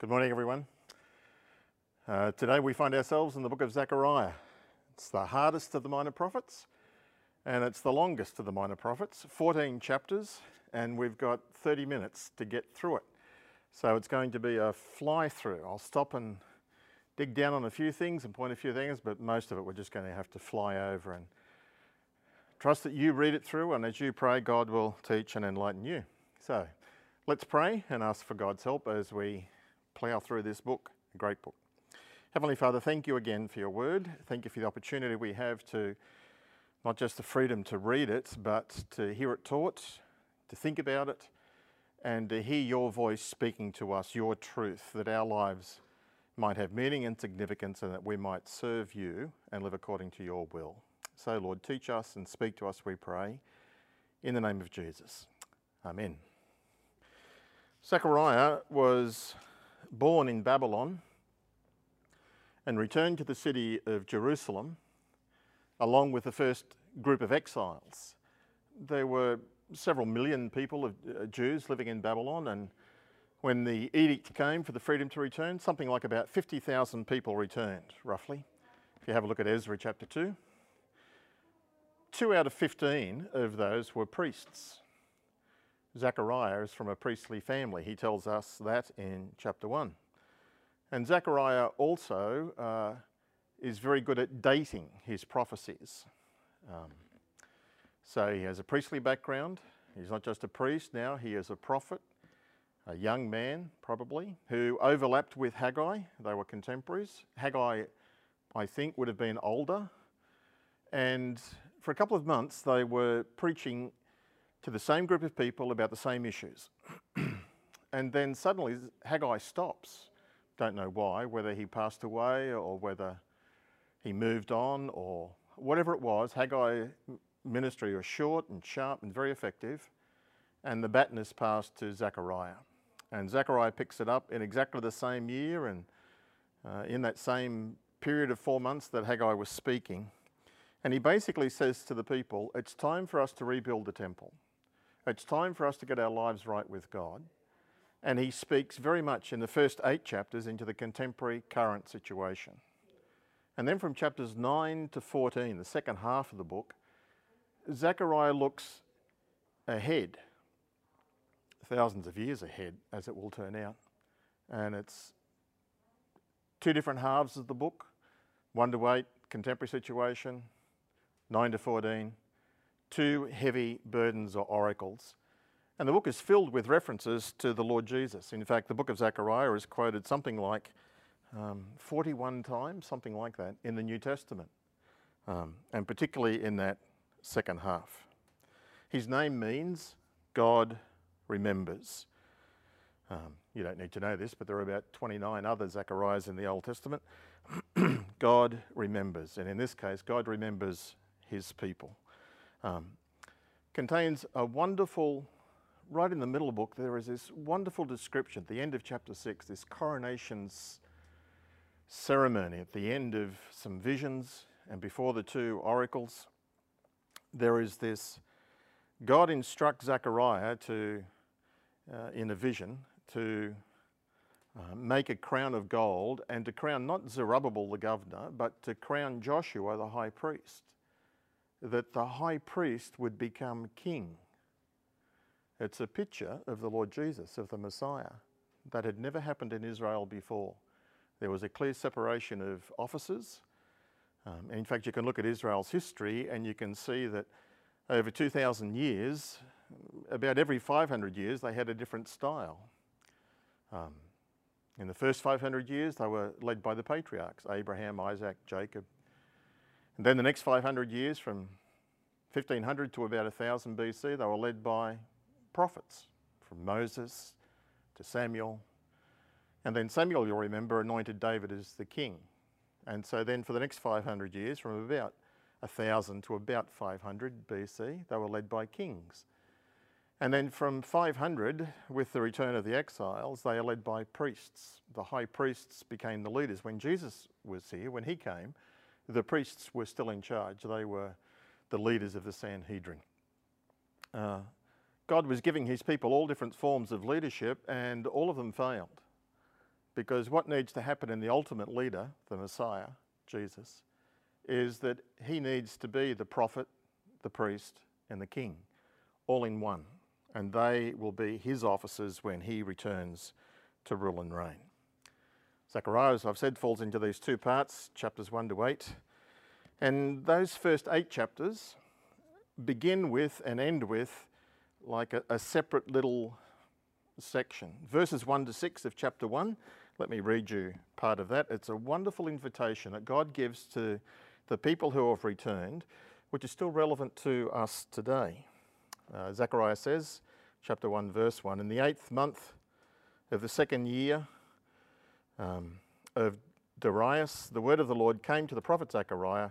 Good morning, everyone. Uh, today we find ourselves in the book of Zechariah. It's the hardest of the minor prophets and it's the longest of the minor prophets, 14 chapters, and we've got 30 minutes to get through it. So it's going to be a fly through. I'll stop and dig down on a few things and point a few things, but most of it we're just going to have to fly over and trust that you read it through, and as you pray, God will teach and enlighten you. So let's pray and ask for God's help as we plough through this book, a great book. Heavenly Father, thank you again for your word. Thank you for the opportunity we have to not just the freedom to read it, but to hear it taught, to think about it, and to hear your voice speaking to us, your truth, that our lives might have meaning and significance and that we might serve you and live according to your will. So, Lord, teach us and speak to us, we pray, in the name of Jesus. Amen. Zechariah was born in Babylon and returned to the city of Jerusalem along with the first group of exiles. There were several million people of uh, Jews living in Babylon and when the edict came for the freedom to return, something like about 50,000 people returned, roughly. If you have a look at Ezra chapter 2, two out of 15 of those were priests. Zechariah is from a priestly family. He tells us that in chapter 1. And Zechariah also uh, is very good at dating his prophecies. Um, so he has a priestly background. He's not just a priest now, he is a prophet, a young man probably, who overlapped with Haggai. They were contemporaries. Haggai, I think, would have been older. And for a couple of months, they were preaching to the same group of people about the same issues. and then suddenly Haggai stops. Don't know why, whether he passed away or whether he moved on or whatever it was. Haggai ministry was short and sharp and very effective. And the baton is passed to Zechariah. And Zechariah picks it up in exactly the same year and uh, in that same period of four months that Haggai was speaking. And he basically says to the people, it's time for us to rebuild the temple. It's time for us to get our lives right with God. And he speaks very much in the first eight chapters into the contemporary current situation. And then from chapters 9 to 14, the second half of the book, Zechariah looks ahead, thousands of years ahead, as it will turn out. And it's two different halves of the book 1 to 8, contemporary situation, 9 to 14, two heavy burdens or oracles. And the book is filled with references to the Lord Jesus. In fact, the book of Zechariah is quoted something like um, 41 times, something like that, in the New Testament, um, and particularly in that second half. His name means God remembers. Um, you don't need to know this, but there are about 29 other Zechariahs in the Old Testament. God remembers, and in this case, God remembers his people. Um, contains a wonderful, right in the middle of the book, there is this wonderful description at the end of chapter 6, this coronations ceremony at the end of some visions and before the two oracles, there is this God instructs Zechariah to, uh, in a vision, to uh, make a crown of gold and to crown not Zerubbabel the governor, but to crown Joshua the high priest, that the high priest would become king. It's a picture of the Lord Jesus, of the Messiah, that had never happened in Israel before. There was a clear separation of offices. Um, in fact, you can look at Israel's history and you can see that over 2,000 years, about every 500 years, they had a different style. Um, in the first 500 years, they were led by the patriarchs Abraham, Isaac, Jacob. And then the next 500 years, from 1500 to about 1000 BC, they were led by prophets, from Moses to Samuel and then Samuel, you'll remember, anointed David as the king. And so then for the next 500 years, from about 1000 to about 500 BC, they were led by kings. And then from 500, with the return of the exiles, they are led by priests. The high priests became the leaders. When Jesus was here, when he came, the priests were still in charge. They were the leaders of the Sanhedrin. Uh, God was giving his people all different forms of leadership, and all of them failed Because what needs to happen in the ultimate leader, the Messiah, Jesus, is that he needs to be the prophet, the priest, and the king, all in one. And they will be his officers when he returns to rule and reign. Zechariah, as I've said, falls into these two parts, chapters 1 to 8. And those first eight chapters begin with and end with like a, a separate little section. Verses 1 to 6 of chapter 1, let me read you part of that. It's a wonderful invitation that God gives to the people who have returned, which is still relevant to us today. Uh, Zechariah says, chapter 1, verse 1 In the eighth month of the second year um, of Darius, the word of the Lord came to the prophet Zechariah,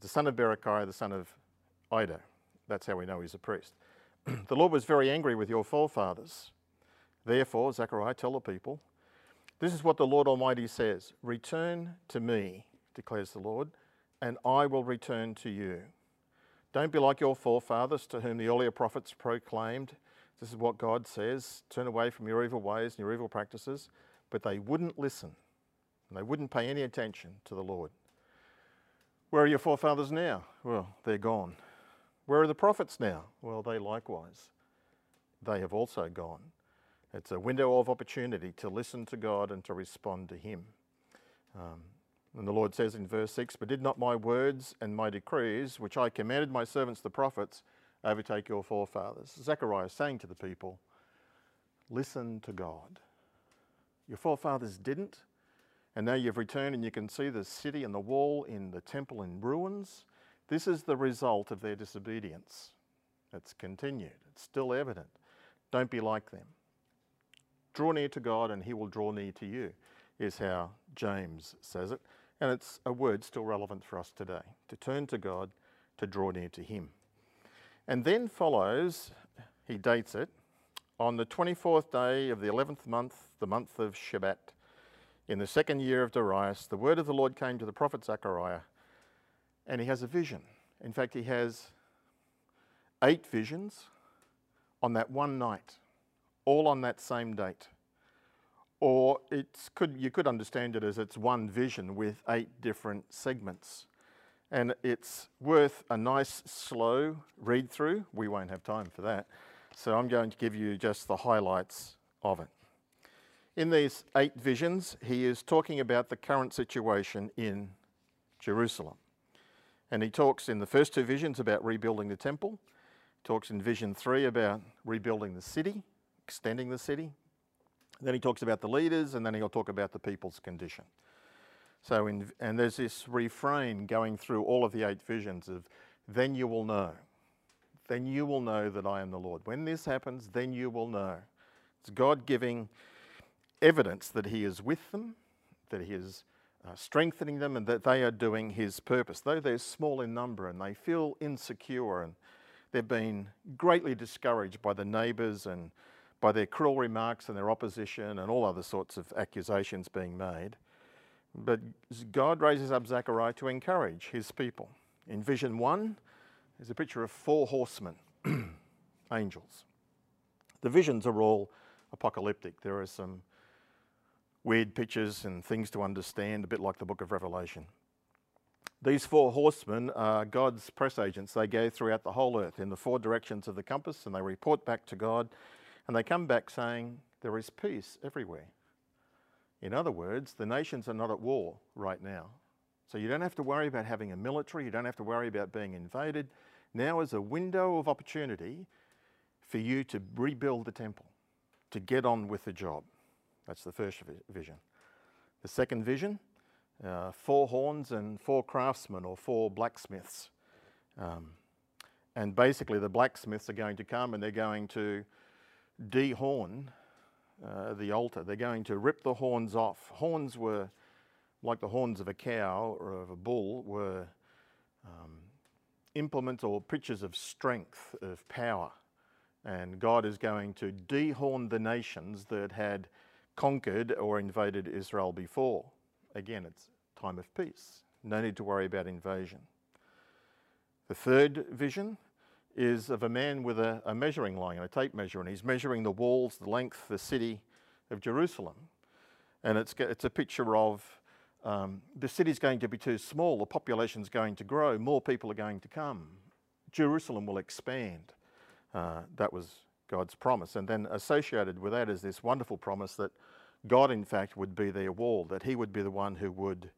the son of Berechiah, the son of Iddo. That's how we know he's a priest. the Lord was very angry with your forefathers. Therefore, Zechariah, tell the people, this is what the Lord Almighty says Return to me, declares the Lord, and I will return to you. Don't be like your forefathers to whom the earlier prophets proclaimed, This is what God says turn away from your evil ways and your evil practices. But they wouldn't listen, and they wouldn't pay any attention to the Lord. Where are your forefathers now? Well, they're gone. Where are the prophets now? Well, they likewise. They have also gone. It's a window of opportunity to listen to God and to respond to Him. Um, and the Lord says in verse 6 But did not my words and my decrees, which I commanded my servants the prophets, overtake your forefathers? Zechariah is saying to the people, Listen to God. Your forefathers didn't, and now you've returned and you can see the city and the wall in the temple in ruins. This is the result of their disobedience. It's continued, it's still evident. Don't be like them. Draw near to God and he will draw near to you, is how James says it. And it's a word still relevant for us today to turn to God, to draw near to him. And then follows, he dates it, on the 24th day of the 11th month, the month of Shebat, in the second year of Darius, the word of the Lord came to the prophet Zechariah and he has a vision. In fact, he has eight visions on that one night, all on that same date. Or it's could, you could understand it as it's one vision with eight different segments. And it's worth a nice, slow read through. We won't have time for that. So I'm going to give you just the highlights of it. In these eight visions, he is talking about the current situation in Jerusalem. And he talks in the first two visions about rebuilding the temple. He talks in vision three about rebuilding the city, extending the city. Then he talks about the leaders, and then he'll talk about the people's condition. So, in, and there's this refrain going through all of the eight visions of, then you will know. Then you will know that I am the Lord. When this happens, then you will know. It's God giving evidence that He is with them, that He is uh, strengthening them and that they are doing his purpose. Though they're small in number and they feel insecure and they've been greatly discouraged by the neighbours and by their cruel remarks and their opposition and all other sorts of accusations being made. But God raises up Zechariah to encourage his people. In vision one, there's a picture of four horsemen, angels. The visions are all apocalyptic. There are some weird pictures and things to understand, a bit like the book of Revelation. These four horsemen are God's press agents. They go throughout the whole earth in the four directions of the compass and they report back to God and they come back saying, There is peace everywhere. In other words, the nations are not at war right now. So you don't have to worry about having a military, you don't have to worry about being invaded. Now is a window of opportunity for you to rebuild the temple, to get on with the job. That's the first vision. The second vision, uh, four horns and four craftsmen or four blacksmiths. Um, and basically, the blacksmiths are going to come and they're going to dehorn uh, the altar. They're going to rip the horns off. Horns were, like the horns of a cow or of a bull, were um, implements or pictures of strength, of power. And God is going to dehorn the nations that had conquered or invaded Israel before. Again, it's time of peace. No need to worry about invasion. The third vision is of a man with a, a measuring line, a tape measure, and he's measuring the walls, the length, the city of Jerusalem. And it's, it's a picture of um, the city's going to be too small, the population's going to grow, more people are going to come. Jerusalem will expand. Uh, that was God's promise. And then associated with that is this wonderful promise that God, in fact, would be their wall, that He would be the one who would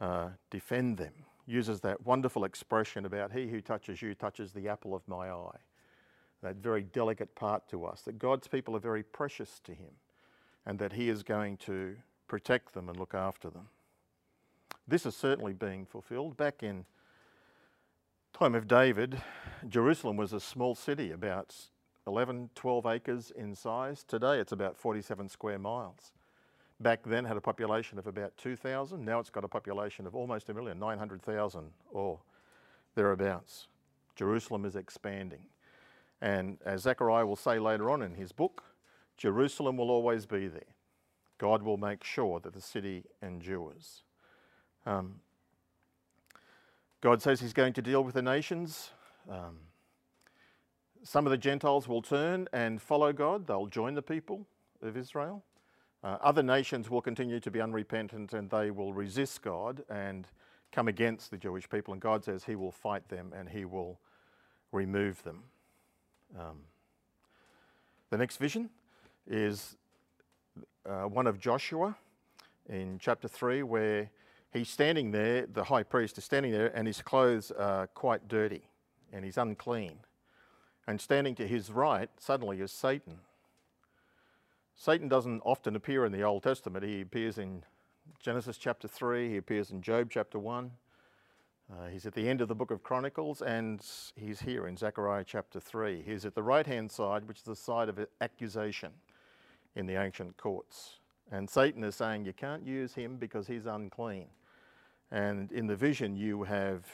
uh, defend them. Uses that wonderful expression about He who touches you touches the apple of my eye. That very delicate part to us, that God's people are very precious to Him and that He is going to protect them and look after them. This is certainly being fulfilled. Back in time of David, Jerusalem was a small city, about 11, 12 acres in size. Today it's about 47 square miles. Back then had a population of about 2,000. Now it's got a population of almost a million, 900,000 or thereabouts. Jerusalem is expanding. And as Zechariah will say later on in his book, Jerusalem will always be there. God will make sure that the city endures. Um, God says he's going to deal with the nations. Um, some of the Gentiles will turn and follow God, they'll join the people of Israel. Uh, other nations will continue to be unrepentant and they will resist God and come against the Jewish people. And God says he will fight them and he will remove them. Um, the next vision is uh, one of Joshua in chapter 3, where he's standing there, the high priest is standing there, and his clothes are quite dirty and he's unclean. And standing to his right suddenly is Satan. Satan doesn't often appear in the Old Testament. He appears in Genesis chapter 3, he appears in Job chapter 1. Uh, he's at the end of the book of Chronicles and he's here in Zechariah chapter 3. He's at the right hand side, which is the side of accusation in the ancient courts. And Satan is saying you can't use him because he's unclean. And in the vision, you have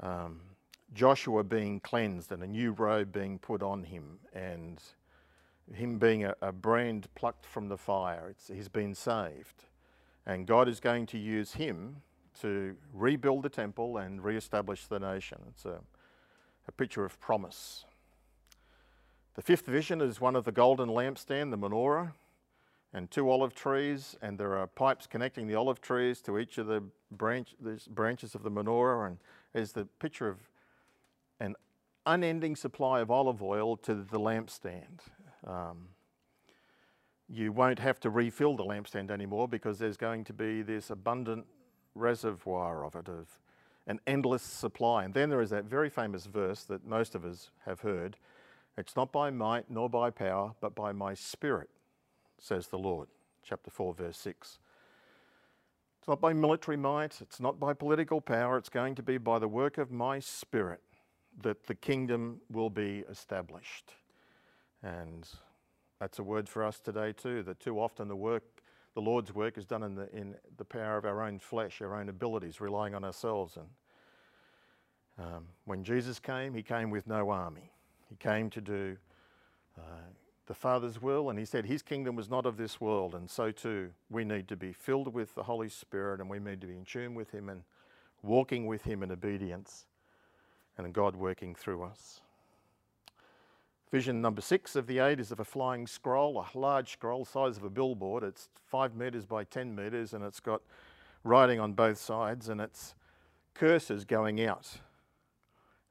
um, Joshua being cleansed and a new robe being put on him, and him being a, a brand plucked from the fire. It's, he's been saved. And God is going to use him to rebuild the temple and re establish the nation. It's a, a picture of promise. The fifth vision is one of the golden lampstand, the menorah, and two olive trees, and there are pipes connecting the olive trees to each of the, branch, branches of the menorah, and there's the picture of an unending supply of olive oil to the lampstand. Um, you won't have to refill the lampstand anymore because there's going to be this abundant reservoir of it, of an endless supply. And then there is that very famous verse that most of us have heard it's not by might nor by power, but by my spirit, says the Lord. Chapter 4, verse 6. It's not by military might, it's not by political power, it's going to be by the work of my spirit that the kingdom will be established. And that's a word for us today too, that too often the work, the Lord's work is done in the, in the power of our own flesh, our own abilities, relying on ourselves. And um, when Jesus came, he came with no army. He came to do uh, the Father's will, and he said his kingdom was not of this world, and so too we need to be filled with the Holy Spirit, and we need to be in tune with him and walking with him in obedience, and God working through us. Vision number six of the eight is of a flying scroll, a large scroll, size of a billboard. It's five metres by 10 metres, and it's got writing on both sides, and it's curses going out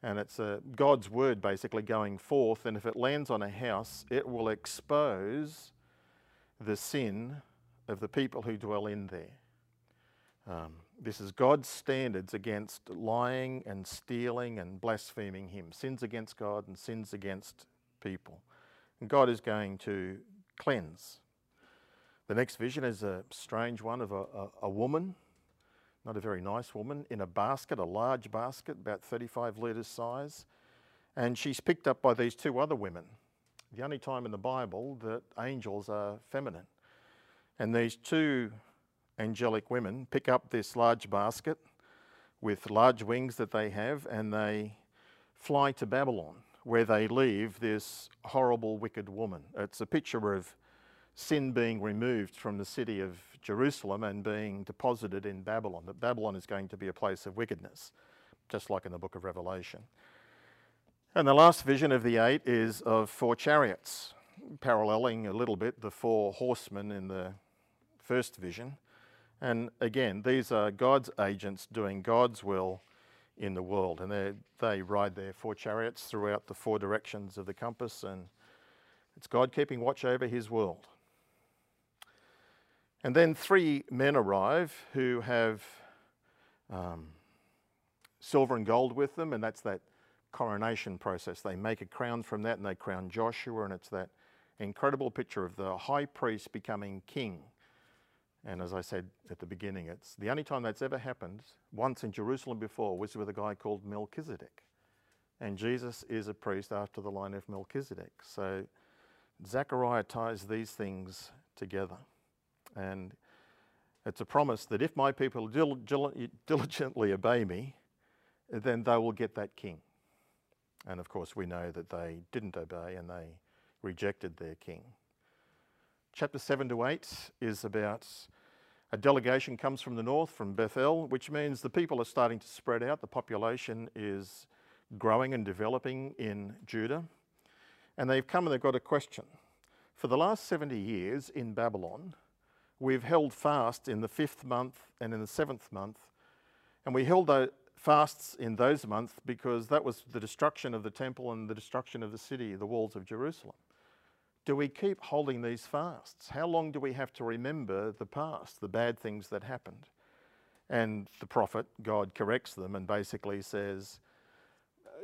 and it's a, God's word basically going forth. And if it lands on a house, it will expose the sin of the people who dwell in there. Um, this is God's standards against lying and stealing and blaspheming Him, sins against God and sins against people. And God is going to cleanse. The next vision is a strange one of a, a, a woman not a very nice woman, in a basket, a large basket, about 35 litres size. And she's picked up by these two other women. The only time in the Bible that angels are feminine. And these two angelic women pick up this large basket with large wings that they have and they fly to Babylon, where they leave this horrible, wicked woman. It's a picture of sin being removed from the city of Jerusalem and being deposited in Babylon, that Babylon is going to be a place of wickedness, just like in the book of Revelation. And the last vision of the eight is of four chariots, paralleling a little bit the four horsemen in the first vision. And again, these are God's agents doing God's will in the world. And they ride their four chariots throughout the four directions of the compass, and it's God keeping watch over his world. And then three men arrive who have um, silver and gold with them, and that's that coronation process. They make a crown from that and they crown Joshua, and it's that incredible picture of the high priest becoming king. And as I said at the beginning, it's the only time that's ever happened, once in Jerusalem before, was with a guy called Melchizedek. And Jesus is a priest after the line of Melchizedek. So Zechariah ties these things together. And it's a promise that if my people dil- diligently obey me, then they will get that king. And of course, we know that they didn't obey and they rejected their king. Chapter 7 to 8 is about a delegation comes from the north, from Bethel, which means the people are starting to spread out. The population is growing and developing in Judah. And they've come and they've got a question. For the last 70 years in Babylon, we've held fast in the fifth month and in the seventh month. And we held fasts in those months because that was the destruction of the temple and the destruction of the city, the walls of Jerusalem. Do we keep holding these fasts? How long do we have to remember the past, the bad things that happened? And the prophet, God corrects them and basically says,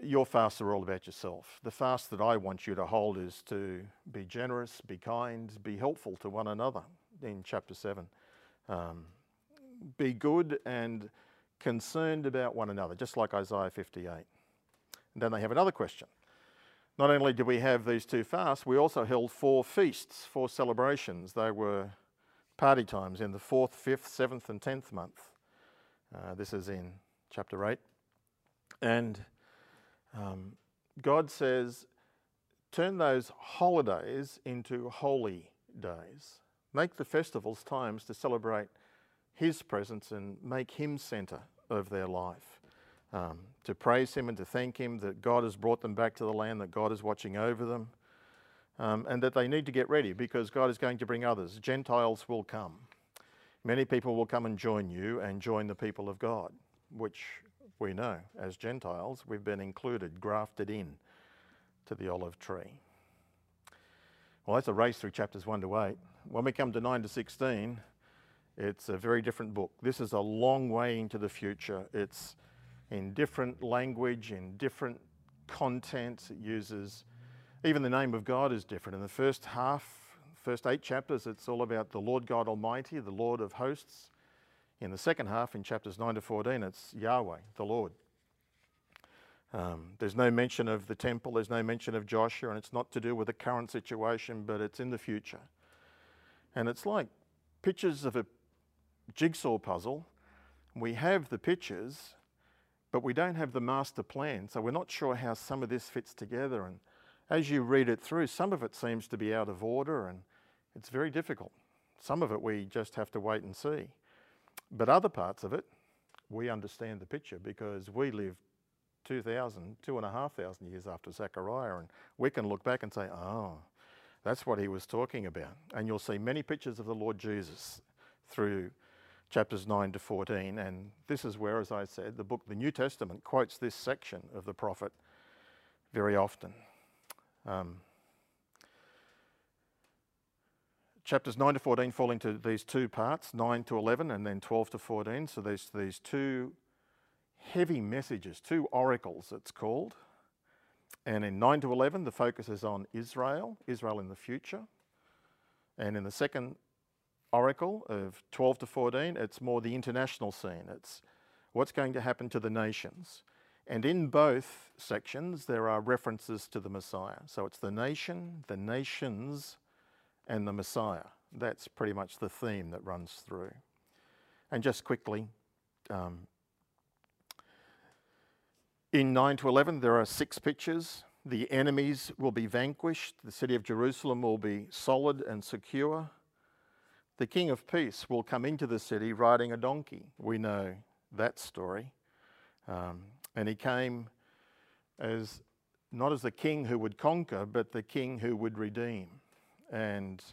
Your fasts are all about yourself. The fast that I want you to hold is to be generous, be kind, be helpful to one another in chapter 7. Um, be good and concerned about one another, just like Isaiah 58. And then they have another question. Not only did we have these two fasts, we also held four feasts, four celebrations. They were party times in the fourth, fifth, seventh, and tenth month. Uh, this is in chapter 8. And um, God says, turn those holidays into holy days. Make the festivals times to celebrate His presence and make Him centre of their life. Um, to praise Him and to thank Him that God has brought them back to the land, that God is watching over them, um, and that they need to get ready because God is going to bring others. Gentiles will come. Many people will come and join you and join the people of God, which we know as Gentiles, we've been included, grafted in to the olive tree. Well, that's a race through chapters 1 to 8. When we come to 9 to 16, it's a very different book. This is a long way into the future. It's in different language, in different content. It uses, even the name of God is different. In the first half, first eight chapters, it's all about the Lord God Almighty, the Lord of hosts. In the second half, in chapters 9 to 14, it's Yahweh, the Lord. Um, there's no mention of the temple, there's no mention of Joshua, and it's not to do with the current situation, but it's in the future. And it's like pictures of a jigsaw puzzle. We have the pictures, but we don't have the master plan. So we're not sure how some of this fits together. And as you read it through, some of it seems to be out of order and it's very difficult. Some of it we just have to wait and see. But other parts of it, we understand the picture because we live 2,000, 2,500 years after Zechariah, and we can look back and say, oh, that's what he was talking about. And you'll see many pictures of the Lord Jesus through chapters 9 to 14. And this is where, as I said, the book, the New Testament, quotes this section of the prophet very often. Um, chapters 9 to 14 fall into these two parts 9 to 11 and then 12 to 14. So there's these two heavy messages, two oracles, it's called. And in 9 to 11, the focus is on Israel, Israel in the future. And in the second oracle of 12 to 14, it's more the international scene. It's what's going to happen to the nations. And in both sections, there are references to the Messiah. So it's the nation, the nations, and the Messiah. That's pretty much the theme that runs through. And just quickly, um, in 9 to 11, there are six pictures. The enemies will be vanquished, the city of Jerusalem will be solid and secure. The King of Peace will come into the city riding a donkey. We know that story. Um, and he came as not as the king who would conquer, but the king who would redeem. And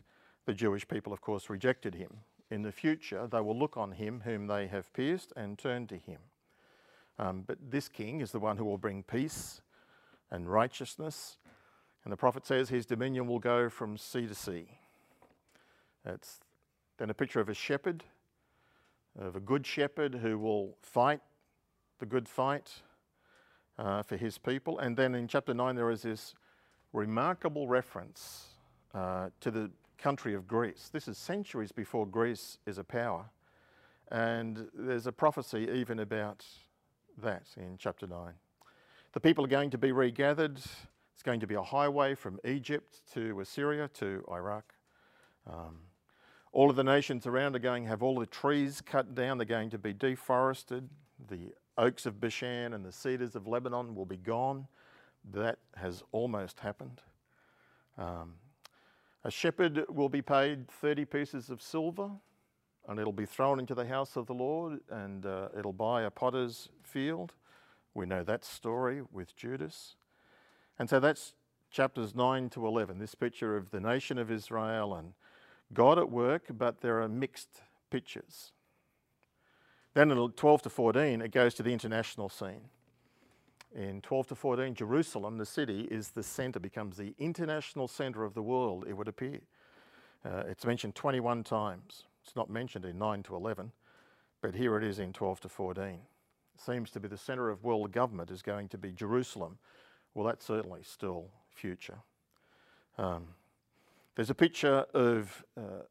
the Jewish people, of course, rejected him in the future they will look on him whom they have pierced and turn to him. Um, but this king is the one who will bring peace and righteousness. And the prophet says his dominion will go from sea to sea. It's then a picture of a shepherd, of a good shepherd who will fight the good fight uh, for his people. And then in chapter 9, there is this remarkable reference uh, to the country of Greece. This is centuries before Greece is a power. And there's a prophecy even about that in chapter 9. The people are going to be regathered. It's going to be a highway from Egypt to Assyria to Iraq. Um, all of the nations around are going to have all the trees cut down. They're going to be deforested. The oaks of Bashan and the cedars of Lebanon will be gone. That has almost happened. Um, a shepherd will be paid 30 pieces of silver and it'll be thrown into the house of the Lord and uh, it'll buy a potter's field. We know that story with Judas. And so that's chapters 9 to 11, this picture of the nation of Israel and God at work, but there are mixed pictures. Then in 12 to 14, it goes to the international scene. In 12 to 14, Jerusalem, the city, is the centre, becomes the international centre of the world, it would appear. Uh, it's mentioned 21 times. It's not mentioned in 9 to 11, but here it is in 12 to 14. It seems to be the centre of world government is going to be Jerusalem. Well, that's certainly still future. Um, there's a picture of uh,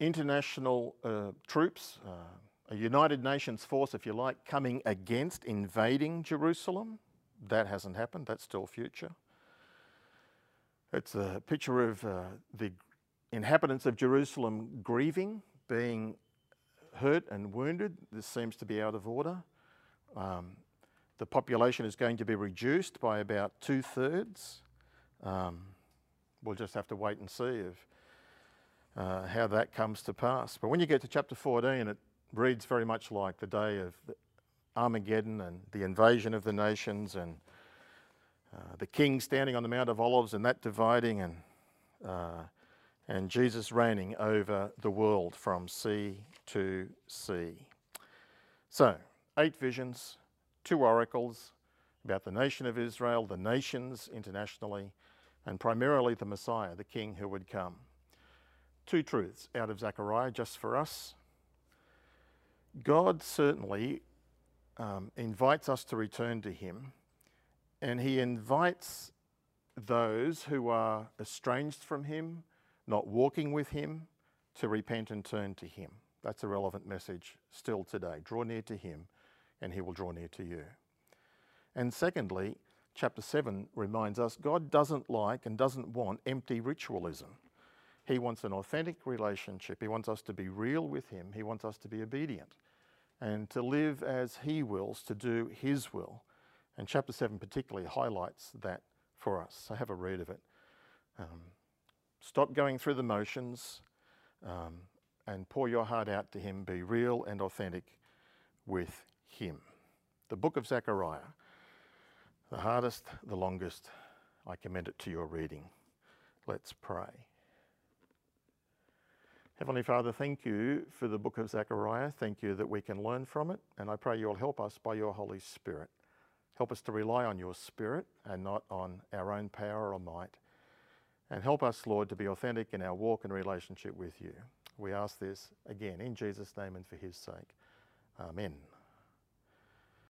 international uh, troops, uh, a United Nations force, if you like, coming against, invading Jerusalem. That hasn't happened, that's still future. It's a picture of uh, the inhabitants of Jerusalem grieving, being hurt and wounded. This seems to be out of order. Um, the population is going to be reduced by about two thirds. Um, we'll just have to wait and see if, uh, how that comes to pass. But when you get to chapter 14, it reads very much like the day of Armageddon and the invasion of the nations and uh, the king standing on the Mount of Olives and that dividing and, uh, and Jesus reigning over the world from sea to sea. So, eight visions, two oracles about the nation of Israel, the nations internationally, and primarily the Messiah, the King who would come. Two truths out of Zechariah just for us. God certainly um, invites us to return to Him, and He invites those who are estranged from Him, not walking with Him, to repent and turn to Him. That's a relevant message still today. Draw near to Him, and He will draw near to you. And secondly, chapter 7 reminds us God doesn't like and doesn't want empty ritualism. He wants an authentic relationship. He wants us to be real with Him. He wants us to be obedient and to live as He wills, to do His will. And chapter 7 particularly highlights that for us. So have a read of it. Um, stop going through the motions um, and pour your heart out to Him. Be real and authentic with Him. The book of Zechariah the hardest, the longest, I commend it to your reading. Let's pray. Heavenly Father, thank you for the book of Zechariah. Thank you that we can learn from it. And I pray you'll help us by your Holy Spirit. Help us to rely on your Spirit and not on our own power or might. And help us, Lord, to be authentic in our walk and relationship with you. We ask this again in Jesus' name and for his sake. Amen.